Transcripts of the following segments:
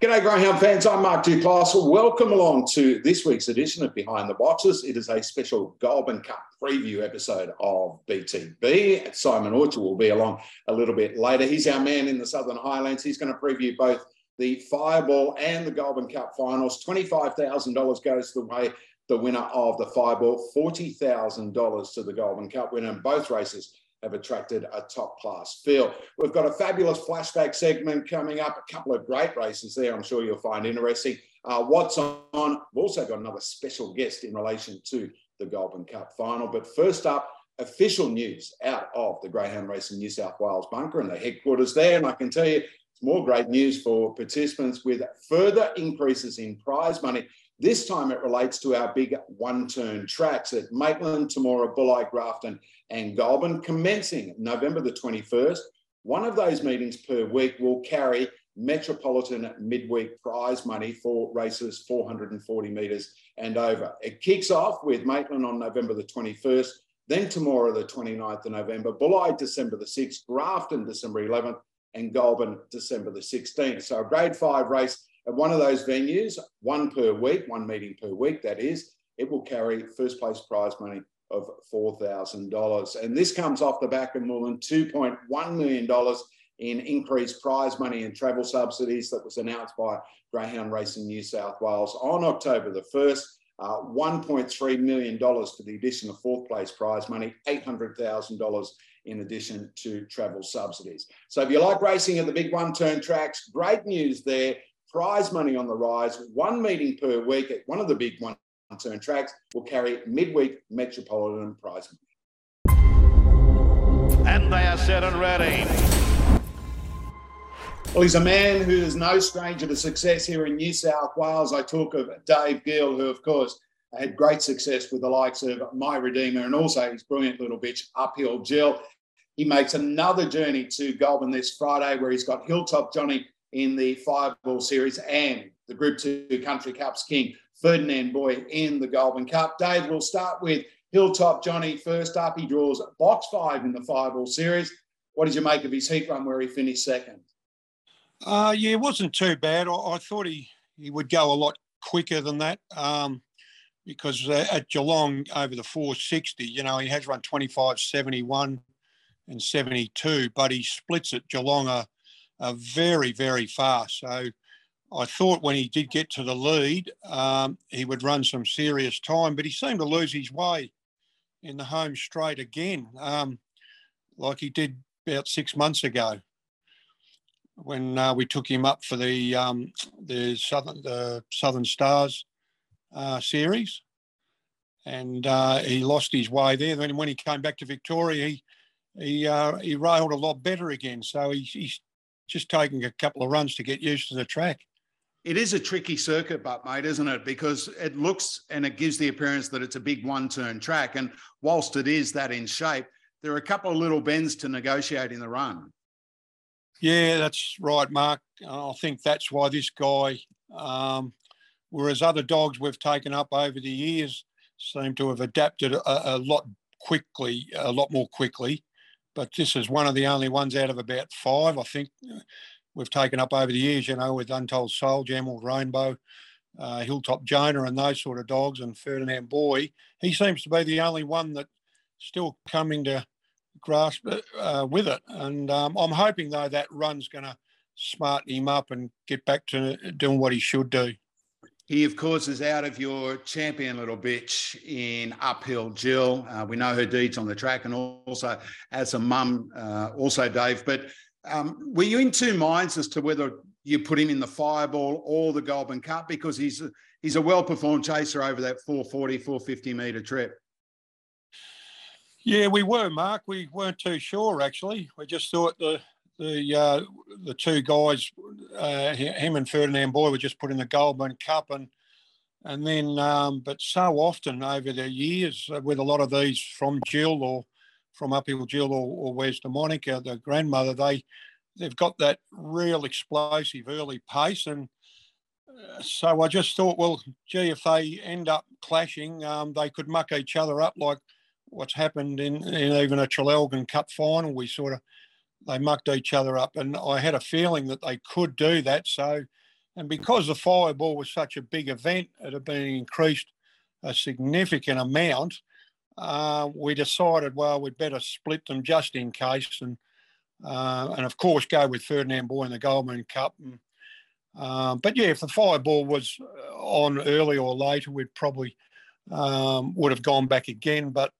G'day, Greyhound fans. I'm Mark Duclos. Welcome along to this week's edition of Behind the Boxes. It is a special Goulburn Cup preview episode of BTB. Simon Orchard will be along a little bit later. He's our man in the Southern Highlands. He's going to preview both the Fireball and the Goulburn Cup finals. $25,000 goes the way the winner of the Fireball, $40,000 to the Goulburn Cup winner. And both races have attracted a top class feel. We've got a fabulous flashback segment coming up, a couple of great races there, I'm sure you'll find interesting. Uh, what's on? We've also got another special guest in relation to the Goulburn Cup final. But first up, official news out of the Greyhound Racing New South Wales bunker and the headquarters there. And I can tell you, it's more great news for participants with further increases in prize money. This time it relates to our big one-turn tracks at Maitland, Temora, Bulli, Grafton and Goulburn, commencing November the 21st. One of those meetings per week will carry Metropolitan midweek prize money for races 440 metres and over. It kicks off with Maitland on November the 21st, then Temora the 29th of November, Bulli December the 6th, Grafton December 11th, and Goulburn December the 16th. So a grade five race at one of those venues, one per week, one meeting per week, that is, it will carry first place prize money of $4,000. And this comes off the back of more than $2.1 million in increased prize money and travel subsidies that was announced by Greyhound Racing New South Wales on October the 1st. Uh, $1.3 million for the addition of fourth place prize money, $800,000 in addition to travel subsidies. So if you like racing at the big one turn tracks, great news there. Prize money on the rise, one meeting per week at one of the big one turn tracks will carry midweek Metropolitan prize money. And they are set and ready. Well, he's a man who is no stranger to success here in New South Wales. I talk of Dave Gill, who, of course, had great success with the likes of My Redeemer and also his brilliant little bitch, Uphill Jill. He makes another journey to Goulburn this Friday, where he's got Hilltop Johnny in the Fireball Series and the Group 2 Country Cups King, Ferdinand Boy, in the Goulburn Cup. Dave, we'll start with Hilltop Johnny first up. He draws box five in the Fireball Series. What did you make of his heat run where he finished second? Uh, yeah, it wasn't too bad. I, I, thought he, he would go a lot quicker than that um, because uh, at Geelong over the 460, you know, he has run 25, 71 and 72, but he splits at Geelong are, are very, very fast. So I thought when he did get to the lead, um, he would run some serious time, but he seemed to lose his way in the home straight again, um, like he did about six months ago when uh, we took him up for the um, the southern the Southern Stars uh, series, and uh, he lost his way there. Then when he came back to Victoria, he he uh, he railed a lot better again. So he, he's just taking a couple of runs to get used to the track. It is a tricky circuit, but mate, isn't it? Because it looks and it gives the appearance that it's a big one-turn track, and whilst it is that in shape, there are a couple of little bends to negotiate in the run. Yeah, that's right, Mark. I think that's why this guy, um, whereas other dogs we've taken up over the years seem to have adapted a, a, lot quickly, a lot more quickly. But this is one of the only ones out of about five, I think, we've taken up over the years, you know, with Untold Soul, Emerald Rainbow, uh, Hilltop Jonah, and those sort of dogs, and Ferdinand Boy. He seems to be the only one that's still coming to grasp uh, with it. And um, I'm hoping, though, that run's going to smarten him up and get back to doing what he should do. He, of course, is out of your champion little bitch in Uphill Jill. Uh, we know her deeds on the track and also as a mum, uh, also, Dave. But um, were you in two minds as to whether you put him in the Fireball or the Goulburn Cup? Because he's a, he's a well performed chaser over that 440, 450 metre trip. Yeah, we were, Mark. We weren't too sure actually. We just thought the the uh, the two guys, uh, him and Ferdinand Boy, were just put in the Goulburn Cup, and and then, um, but so often over the years, uh, with a lot of these from Jill or from Uphill Jill or, or Where's the Monica, the grandmother, they they've got that real explosive early pace, and uh, so I just thought, well, gee, if they end up clashing, um, they could muck each other up like what's happened in, in even a Traralgon Cup final. We sort of they mucked each other up, and I had a feeling that they could do that. So And because the fireball was such a big event, it had been increased a significant amount. Uh, we decided, well, we'd better split them just in case, and uh, and of course go with Ferdinand Boy in the Goulburn Cup. And, um, but yeah, if the fireball was on early or later, we'd probably um, would have gone back again. But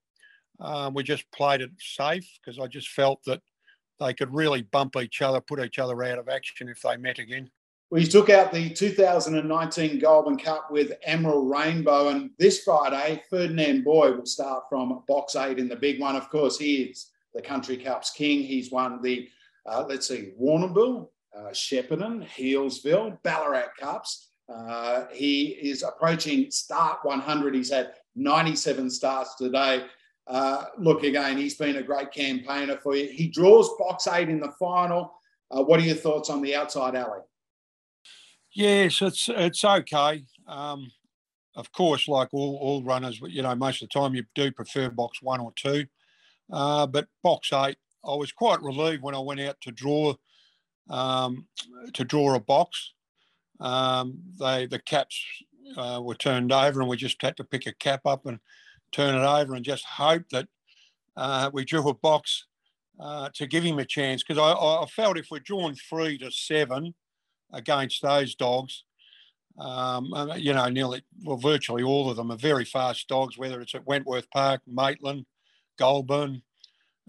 um, we just played it safe because I just felt that they could really bump each other, put each other out of action if they met again. We took out the 2019 Goulburn Cup with Emerald Rainbow, and this Friday, Ferdinand Boy will start from box eight in the big one. Of course, he is the Country Cup's king. He's won the, uh, let's see, Warrnambool, uh, Shepparton, Healesville, Ballarat Cups. Uh, he is approaching start 100. He's had 97 starts today. Uh, look, again, he's been a great campaigner for you. He draws box eight in the final. Uh, what are your thoughts on the outside alley? Yes, it's it's okay. Um, of course, like all, all runners, you know, most of the time you do prefer box one or two. Uh, but box eight, I was quite relieved when I went out to draw um, to draw a box. Um, they the caps uh, were turned over, and we just had to pick a cap up and turn it over, and just hope that uh, we drew a box uh, to give him a chance. Because I, I felt if we're drawn three to seven against those dogs, um, you know, nearly well, virtually all of them are very fast dogs. Whether it's at Wentworth Park, Maitland, Goulburn,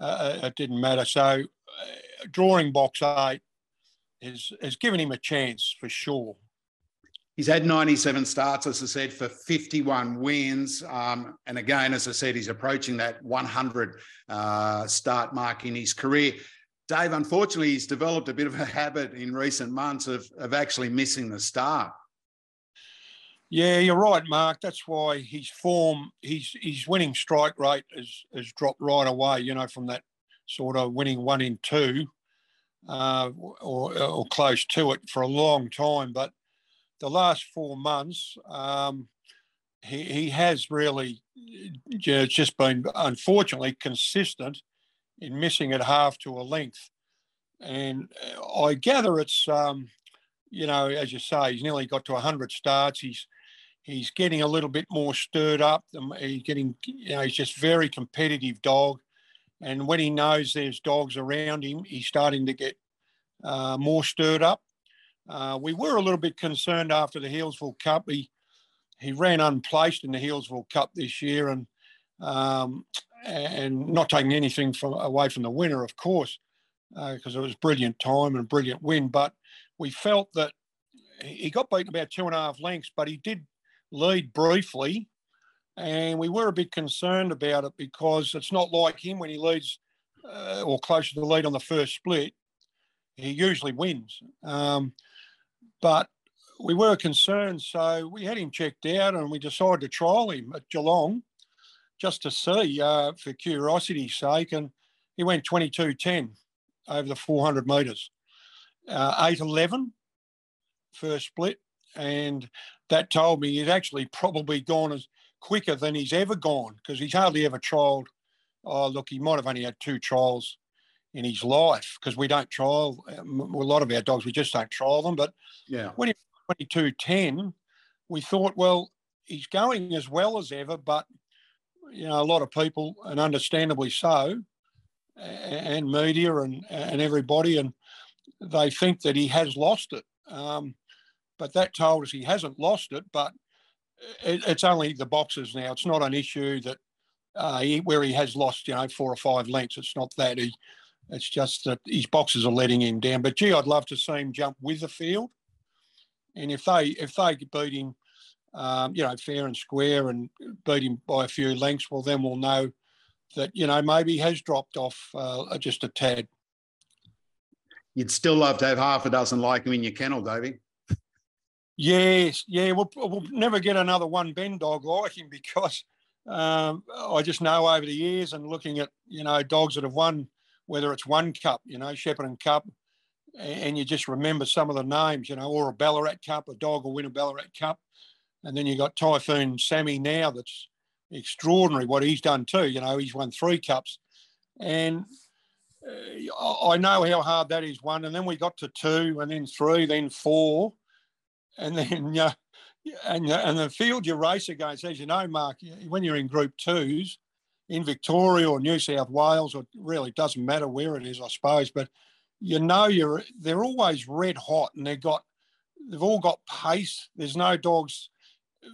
uh, uh, it didn't matter. So, uh, drawing box eight has has given him a chance for sure. He's had 97 starts, as I said, for 51 wins. Um, and again, as I said, he's approaching that 100 uh, start mark in his career. Dave, unfortunately, he's developed a bit of a habit in recent months of, of actually missing the start. Yeah, you're right, Mark. That's why his form, his his winning strike rate has has dropped right away. You know, from that sort of winning one in two, uh, or or close to it for a long time. But the last four months, um, he he has really just been unfortunately consistent in missing at half to a length, and I gather it's. Um, you know, as you say, he's nearly got to 100 starts. He's he's getting a little bit more stirred up. He's getting, you know, he's just very competitive dog. And when he knows there's dogs around him, he's starting to get uh, more stirred up. Uh, we were a little bit concerned after the Healesville Cup. He he ran unplaced in the Healesville Cup this year, and um, and not taking anything from away from the winner, of course, because uh, it was brilliant time and brilliant win. But we felt that he got beaten about two and a half lengths, but he did lead briefly, and we were a bit concerned about it because it's not like him when he leads uh, or close to the lead on the first split. He usually wins, um, but we were concerned, so we had him checked out, and we decided to trial him at Geelong just to see uh, for curiosity's sake, and he went 22.10 over the 400 metres, uh, 8.11 first split, and that told me he's actually probably gone as quicker than he's ever gone because he's hardly ever trialled. Oh, look, he might have only had two trials in his life because we don't trial um, a lot of our dogs. We just don't trial them. But yeah, when he was 22.10, we thought, well, he's going as well as ever, but you know, a lot of people, and understandably so, and media and and everybody, and they think that he has lost it. Um, but that told us he hasn't lost it, but it, it's only the boxes now. It's not an issue that uh, he, where he has lost, you know, four or five lengths. It's not that he. It's just that his boxes are letting him down. But gee, I'd love to see him jump with the field. And if they if they beat him, um, you know, fair and square, and beat him by a few lengths, well, then we'll know that you know maybe he has dropped off uh, just a tad. You'd still love to have half a dozen like him in your kennel, Davey. Yes, yeah, we'll, we'll never get another one Ben dog like him because um, I just know over the years and looking at you know dogs that have won, whether it's one cup, you know, Shepparton Cup, and you just remember some of the names, you know, or a Ballarat Cup, a dog will win a Ballarat Cup, and then you've got Typhoon Sammy now. That's extraordinary what he's done too. You know, he's won three cups, and uh, I know how hard that is. One, and then we got to two, and then three, then four and then uh, and and the field you race against, as you know, Mark, when you're in Group Twos in Victoria or New South Wales, or really doesn't matter where it is, I suppose, but you know you're they're always red hot, and they've got they've all got pace. There's no dogs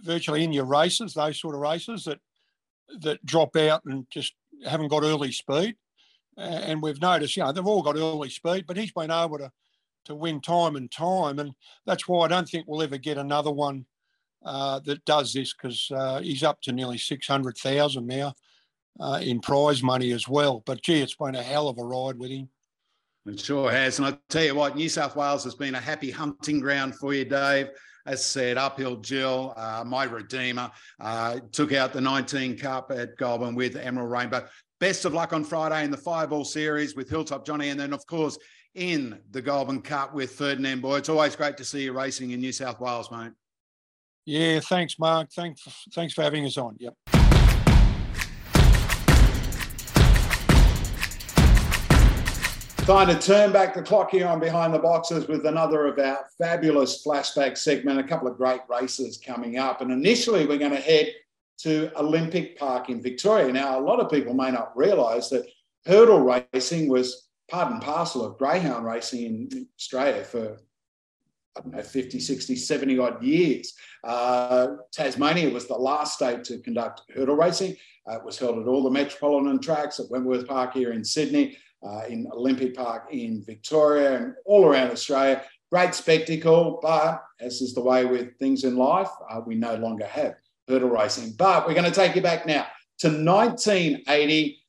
virtually in your races, those sort of races that that drop out and just haven't got early speed. And we've noticed, you know, they've all got early speed, but he's been able to to win time and time, and that's why I don't think we'll ever get another one uh, that does this because uh, he's up to nearly six hundred thousand now uh, in prize money as well. But gee, it's been a hell of a ride with him. It sure has. And I tell you what, New South Wales has been a happy hunting ground for you, Dave. As said, uphill Jill, uh, my redeemer, uh, took out the 19 Cup at Goulburn with Emerald Rainbow. Best of luck on Friday in the Fireball Series with Hilltop Johnny. And then, of course, in the Goulburn Cup with Ferdinand Boy. It's always great to see you racing in New South Wales, mate. Yeah, thanks, Mark. Thanks, thanks for having us on. Yep. Time to turn back the clock here on Behind the Boxes with another of our fabulous flashback segment. A couple of great races coming up. And initially, we're going to head to Olympic Park in Victoria. Now, a lot of people may not realise that hurdle racing was part and parcel of greyhound racing in Australia for, I don't know, 50, 60, 70 odd years. Uh, Tasmania was the last state to conduct hurdle racing. Uh, it was held at all the metropolitan tracks at Wentworth Park here in Sydney uh, in Olympic Park in Victoria and all around Australia. Great spectacle, but as is the way with things in life, uh, we no longer have hurdle racing. But we're going to take you back now to 1980.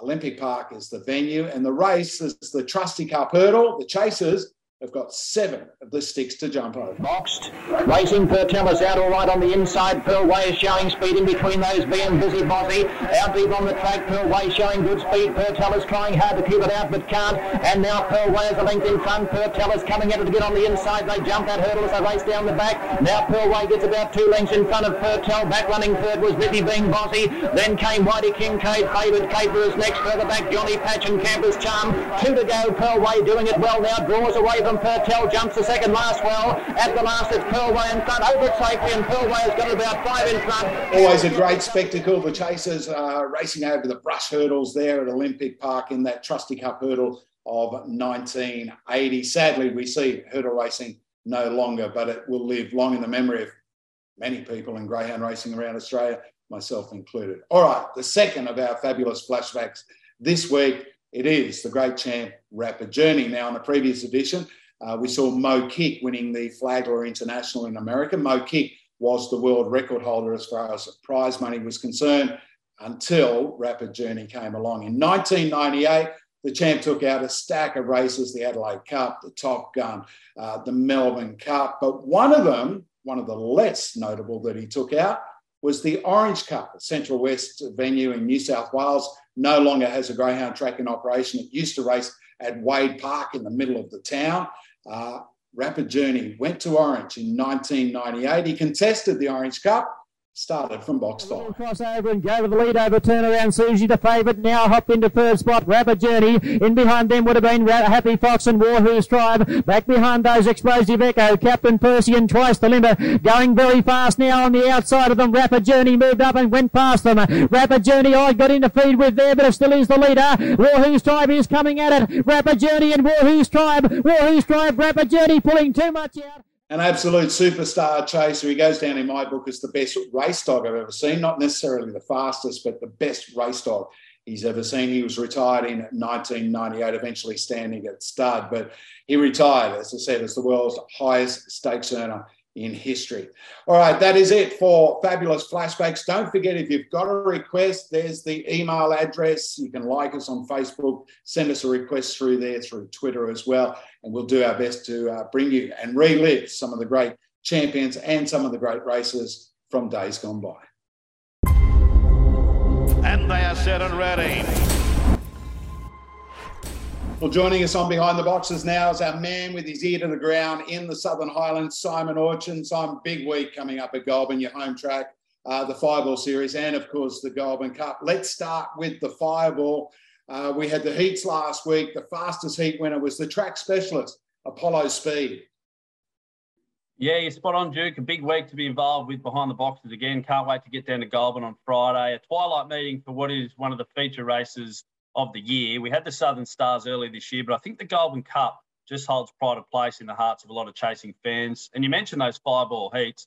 Olympic Park is the venue, and the race is the Trusty Cup hurdle. The chasers They've got seven of the sticks to jump over. Boxed. Racing Pertelis out all right on the inside. Pearl Way is showing speed in between those being busy bossy. Out deep on the track. Pearl Way showing good speed. Pertelis trying hard to keep it out but can't. And now Pearl Way is a length in front. Pertelis coming at it to get on the inside. They jump that hurdle as they race down the back. Now Pearl Way gets about two lengths in front of Pertel. Back running third was Busy being bossy. Then came Whitey Kincaid. Favoured Caper is next. Further back Johnny Patch and Campers Charm. Two to go. Pearl Way doing it well now. Draws away from from Pertel, jumps the second last well. At the last, it's Pearlway in front, over it safely, and Pearlway has got about five in front. Always a great spectacle. The chasers racing over the brush hurdles there at Olympic Park in that Trusty Cup hurdle of 1980. Sadly, we see hurdle racing no longer, but it will live long in the memory of many people in greyhound racing around Australia, myself included. All right, the second of our fabulous flashbacks this week, it is the great champ Rapid Journey. Now, in the previous edition, uh, we saw Mo Kick winning the Flagler International in America. Mo Kick was the world record holder as far as prize money was concerned until Rapid Journey came along. In 1998, the champ took out a stack of races the Adelaide Cup, the Top Gun, uh, the Melbourne Cup. But one of them, one of the less notable that he took out, was the Orange Cup, a Central West venue in New South Wales. No longer has a greyhound track in operation. It used to race at Wade Park in the middle of the town. Uh, Rapid Journey went to Orange in 1998. He contested the Orange Cup started from box five. Crossover and go with the lead over turnaround. Susie the favourite now hopped into third spot. Rapid Journey in behind them would have been Happy Fox and Warhoo's Tribe. Back behind those Explosive Echo, Captain Percy and Twice the Limber going very fast now on the outside of them. Rapid Journey moved up and went past them. Rapid Journey I got into feed with there, but it still is the leader. Warhoo's Tribe is coming at it. Rapid Journey and Warhoo's Tribe. Warhoo's Tribe, Rapid Journey pulling too much out an absolute superstar chaser. He goes down in my book as the best race dog I've ever seen. Not necessarily the fastest, but the best race dog he's ever seen. He was retired in 1998, eventually standing at stud, but he retired, as I said, as the world's highest stakes earner in history. All right, that is it for fabulous flashbacks. Don't forget if you've got a request, there's the email address. You can like us on Facebook, send us a request through there, through Twitter as well, and we'll do our best to uh, bring you and relive some of the great champions and some of the great races from days gone by. And they are set and ready. Well, joining us on Behind the Boxes now is our man with his ear to the ground in the Southern Highlands, Simon Orchin. Simon, big week coming up at Goulburn, your home track, uh, the Fireball Series, and of course the Goulburn Cup. Let's start with the Fireball. Uh, we had the heats last week. The fastest heat winner was the track specialist, Apollo Speed. Yeah, you're spot on, Duke. A big week to be involved with behind the boxes again. Can't wait to get down to Goulburn on Friday. A twilight meeting for what is one of the feature races of the year. We had the Southern Stars earlier this year, but I think the Goulburn Cup just holds pride of place in the hearts of a lot of chasing fans. And you mentioned those Fireball heats.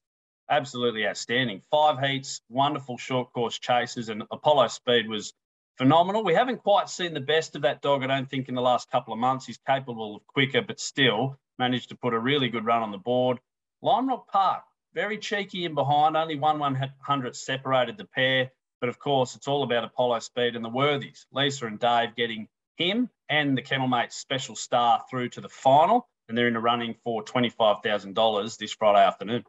Absolutely outstanding. Five heats, wonderful short course chases, and Apollo Speed was phenomenal. We haven't quite seen the best of that dog, I don't think, in the last couple of months. He's capable of quicker, but still managed to put a really good run on the board. Lime Rock Park, very cheeky in behind, only one 100 separated the pair. But of course, it's all about Apollo Speed and the Worthies. Lisa and Dave getting him and the Kennel Mates special star through to the final. And they're in the running for $25,000 this Friday afternoon.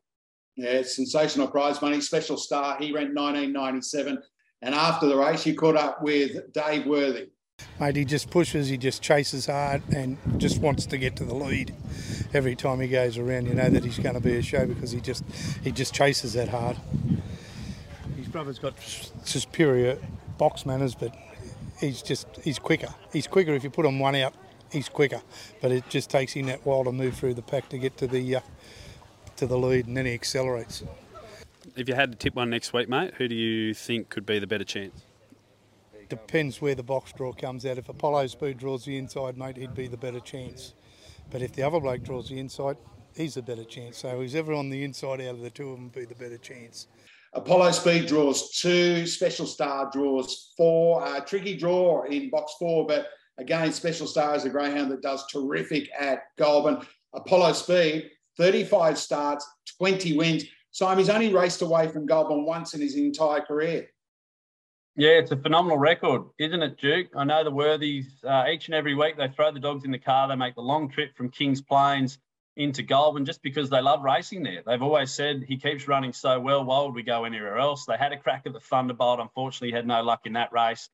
Yeah, sensational prize money, special star. He ran 1997. And after the race, he caught up with Dave Worthy. Mate, he just pushes, he just chases hard and just wants to get to the lead. Every time he goes around, you know that he's going to be a show because he just he just chases that hard. Brother's got superior box manners, but he's just he's quicker. He's quicker if you put him one out. He's quicker, but it just takes him that while to move through the pack to get to the uh, to the lead, and then he accelerates. If you had to tip one next week, mate, who do you think could be the better chance? Depends where the box draw comes out. If Apollo Speed draws the inside, mate, he'd be the better chance. But if the other bloke draws the inside, he's the better chance. So who's ever on the inside out of the two of them be the better chance. Apollo Speed draws two, Special Star draws four. Uh, tricky draw in box four, but again, Special Star is a greyhound that does terrific at Goulburn. Apollo Speed, 35 starts, 20 wins. He's only raced away from Goulburn once in his entire career. Yeah, it's a phenomenal record, isn't it, Duke? I know the Worthies, uh, each and every week, they throw the dogs in the car. They make the long trip from Kings Plains into Goulburn just because they love racing there. They've always said he keeps running so well. Why would we go anywhere else? They had a crack at the Thunderbolt. Unfortunately, had no luck in that race.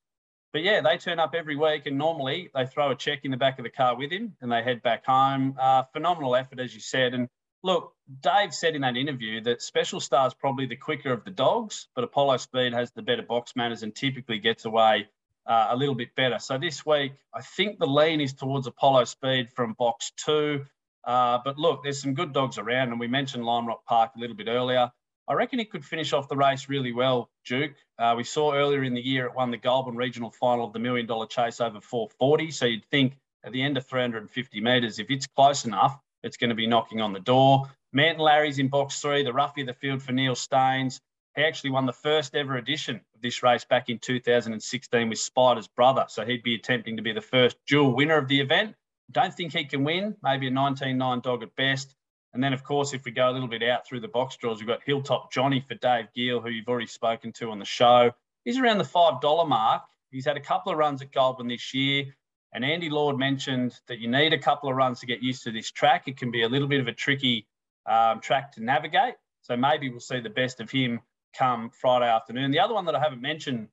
But yeah, they turn up every week and normally they throw a check in the back of the car with him and they head back home. Uh, phenomenal effort, as you said. And look, Dave said in that interview that Special Star is probably the quicker of the dogs, but Apollo Speed has the better box manners and typically gets away uh, a little bit better. So this week, I think the lean is towards Apollo Speed from box two. Uh, but look, there's some good dogs around, and we mentioned Lime Rock Park a little bit earlier. I reckon he could finish off the race really well, Duke. Uh, we saw earlier in the year it won the Goulburn Regional Final of the Million Dollar Chase over 440. So you'd think at the end of 350 metres, if it's close enough, it's going to be knocking on the door. Manton Larry's in box three, the roughie of the field for Neil Staines. He actually won the first ever edition of this race back in 2016 with Spider's brother. So he'd be attempting to be the first dual winner of the event. Don't think he can win, maybe a 19-9 dog at best. And then, of course, if we go a little bit out through the box draws, we've got Hilltop Johnny for Dave Gill, who you've already spoken to on the show. He's around the $5 mark. He's had a couple of runs at Goulburn this year. And Andy Lord mentioned that you need a couple of runs to get used to this track. It can be a little bit of a tricky um, track to navigate. So maybe we'll see the best of him come Friday afternoon. The other one that I haven't mentioned,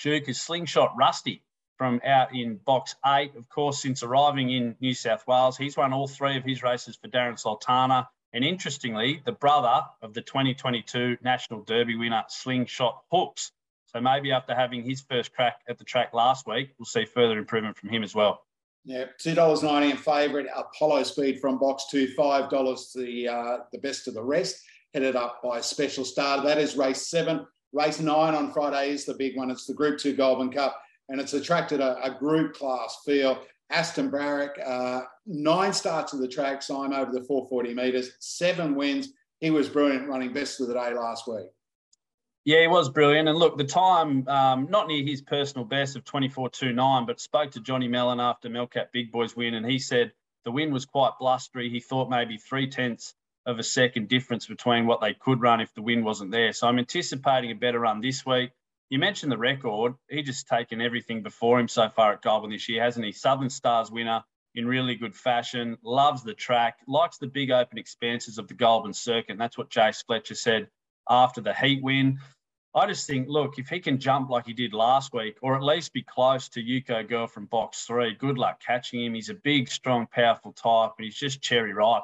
Duke, is Slingshot Rusty from out in box eight. Of course, since arriving in New South Wales, he's won all three of his races for Darren Sultana. And interestingly, the brother of the 2022 National Derby winner, Slingshot Hooks. So maybe after having his first crack at the track last week, we'll see further improvement from him as well. Yeah, two dollars ninety in favourite. Apollo Speed from box two, five dollars the uh, the best of the rest. Headed up by Special Star. That is race seven. Race nine on Friday is the big one. It's the Group Two Goulburn Cup, and it's attracted a, a group class feel. Aston Barrack, uh, nine starts of the track, Simon over the 440 metres, seven wins. He was brilliant running best of the day last week. Yeah, he was brilliant. And look, the time, um, not near his personal best of 24.29, but spoke to Johnny Mellon after Melcat Big Boys win, and he said the win was quite blustery. He thought maybe three tenths of a second difference between what they could run if the win wasn't there. So I'm anticipating a better run this week. You mentioned the record. He just taken everything before him so far at Goulburn this year, hasn't he? Southern Stars winner in really good fashion, loves the track, likes the big open expanses of the Goulburn circuit. And that's what Jace Fletcher said after the heat win. I just think, look, if he can jump like he did last week, or at least be close to Yuko Girl from box three, good luck catching him. He's a big, strong, powerful type, and he's just cherry ripe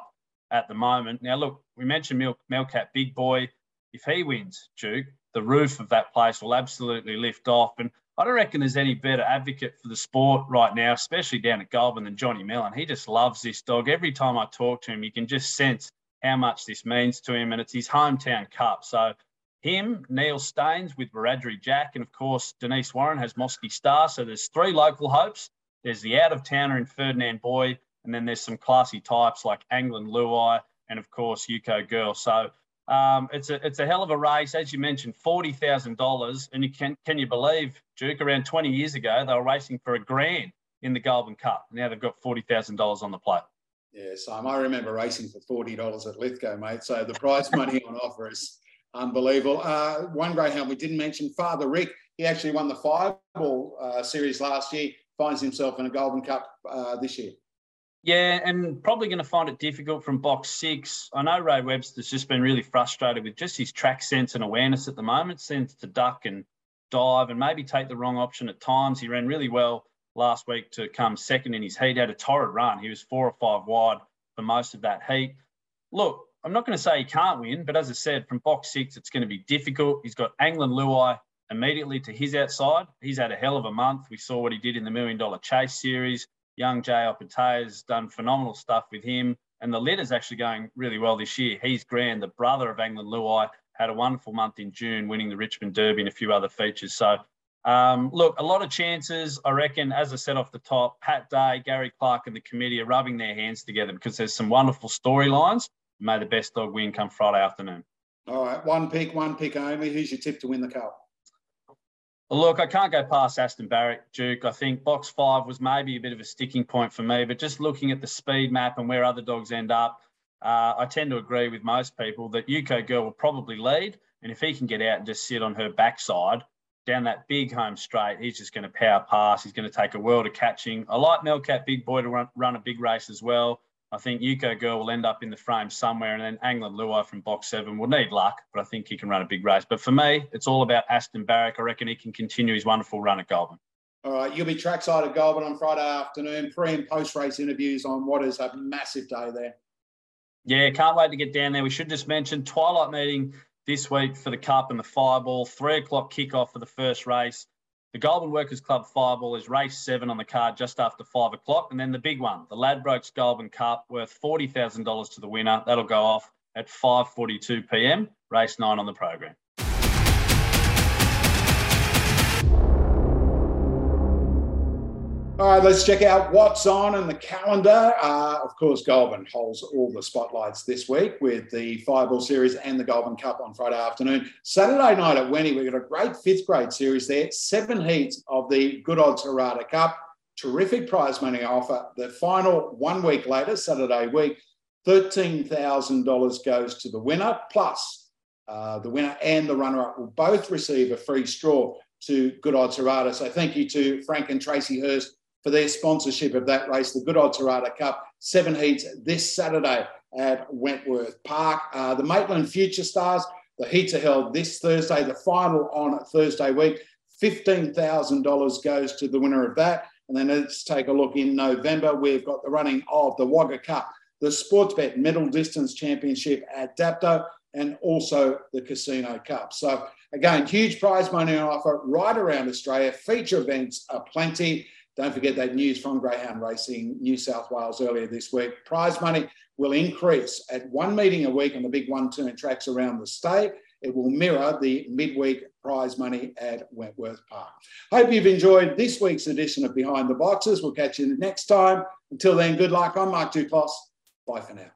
at the moment. Now, look, we mentioned Mel- Melcat Big Boy. If he wins, Duke, the roof of that place will absolutely lift off. And I don't reckon there's any better advocate for the sport right now, especially down at Goulburn, than Johnny Mellon. He just loves this dog. Every time I talk to him, you can just sense how much this means to him, and it's his hometown cup. So him, Neil Staines with Wiradjuri Jack, and of course Denise Warren has Mosky Star. So there's three local hopes. There's the out of towner in Ferdinand Boy, and then there's some classy types like Anglin Luai and of course Yuko Girl. So um, it's a it's a hell of a race, as you mentioned, forty thousand dollars, and you can can you believe, Duke? Around twenty years ago, they were racing for a grand in the Goulburn Cup. Now they've got forty thousand dollars on the plate. Yeah, so I remember racing for forty dollars at Lithgow, mate. So the prize money on offer is unbelievable. Uh, one greyhound we didn't mention, Father Rick. He actually won the Fireball uh, series last year. Finds himself in a Goulburn Cup uh, this year. Yeah, and probably going to find it difficult from box six. I know Ray Webster's just been really frustrated with just his track sense and awareness at the moment, seems to duck and dive and maybe take the wrong option at times. He ran really well last week to come second in his heat, had a torrid run. He was four or five wide for most of that heat. Look, I'm not going to say he can't win, but as I said, from box six, it's going to be difficult. He's got Anglin Luai immediately to his outside. He's had a hell of a month. We saw what he did in the Million Dollar Chase Series young Jay Opatay has done phenomenal stuff with him. And the letter's actually going really well this year. He's grand, the brother of Angling Luai, had a wonderful month in June, winning the Richmond Derby and a few other features. So, um, look, a lot of chances. I reckon, as I said off the top, Pat Day, Gary Clark, and the committee are rubbing their hands together because there's some wonderful storylines. May the best dog win come Friday afternoon. All right, one pick, one pick only. Who's your tip to win the cup? Look, I can't go past Aston Barrack, Duke. I think box five was maybe a bit of a sticking point for me, but just looking at the speed map and where other dogs end up, uh, I tend to agree with most people that Yuko Girl will probably lead. And if he can get out and just sit on her backside down that big home straight, he's just going to power pass. He's going to take a world of catching. I like Melcat Big Boy to run, run a big race as well. I think Yuko Girl will end up in the frame somewhere, and then Angling Luai from box seven will need luck, but I think he can run a big race. But for me, it's all about Aston Barrack. I reckon he can continue his wonderful run at Goulburn. All right, you'll be trackside at Goulburn on Friday afternoon, pre and post race interviews on what is a massive day there. Yeah, can't wait to get down there. We should just mention twilight meeting this week for the Cup and the Fireball, three o'clock kickoff for the first race. The Goulburn Workers Club Fireball is race seven on the card just after five o'clock. And then the big one, the Ladbrokes Goulburn Cup, worth $40,000 to the winner. That'll go off at 5.42 p.m., race nine on the program. All right, let's check out what's on in the calendar. Uh, of course, Goulburn holds all the spotlights this week with the Fireball Series and the Goulburn Cup on Friday afternoon. Saturday night at Wenny, we've got a great fifth grade series there. Seven heats of the Good Odds Harada Cup. Terrific prize money offer. The final one week later, Saturday week, $13,000 goes to the winner, plus uh, the winner and the runner up will both receive a free straw to Good Odds Harada. So thank you to Frank and Tracy Hurst for their sponsorship of that race, the Good Odds Harada Cup. Seven heats this Saturday at Wentworth Park. Uh, the Maitland Future Stars, the heats are held this Thursday, the final on Thursday week. $15,000 goes to the winner of that. And then let's take a look in November. We've got the running of the Wagga Cup, the Sportsbet Middle Distance Championship at Dapto, and also the Casino Cup. So, again, huge prize money on offer right around Australia. Feature events are plenty. Don't forget that news from Greyhound Racing New South Wales earlier this week. Prize money will increase at one meeting a week on the big one turn tracks around the state. It will mirror the midweek prize money at Wentworth Park. Hope you've enjoyed this week's edition of Behind the Boxes. We'll catch you next time. Until then, good luck. I'm Mark Duclos. Bye for now.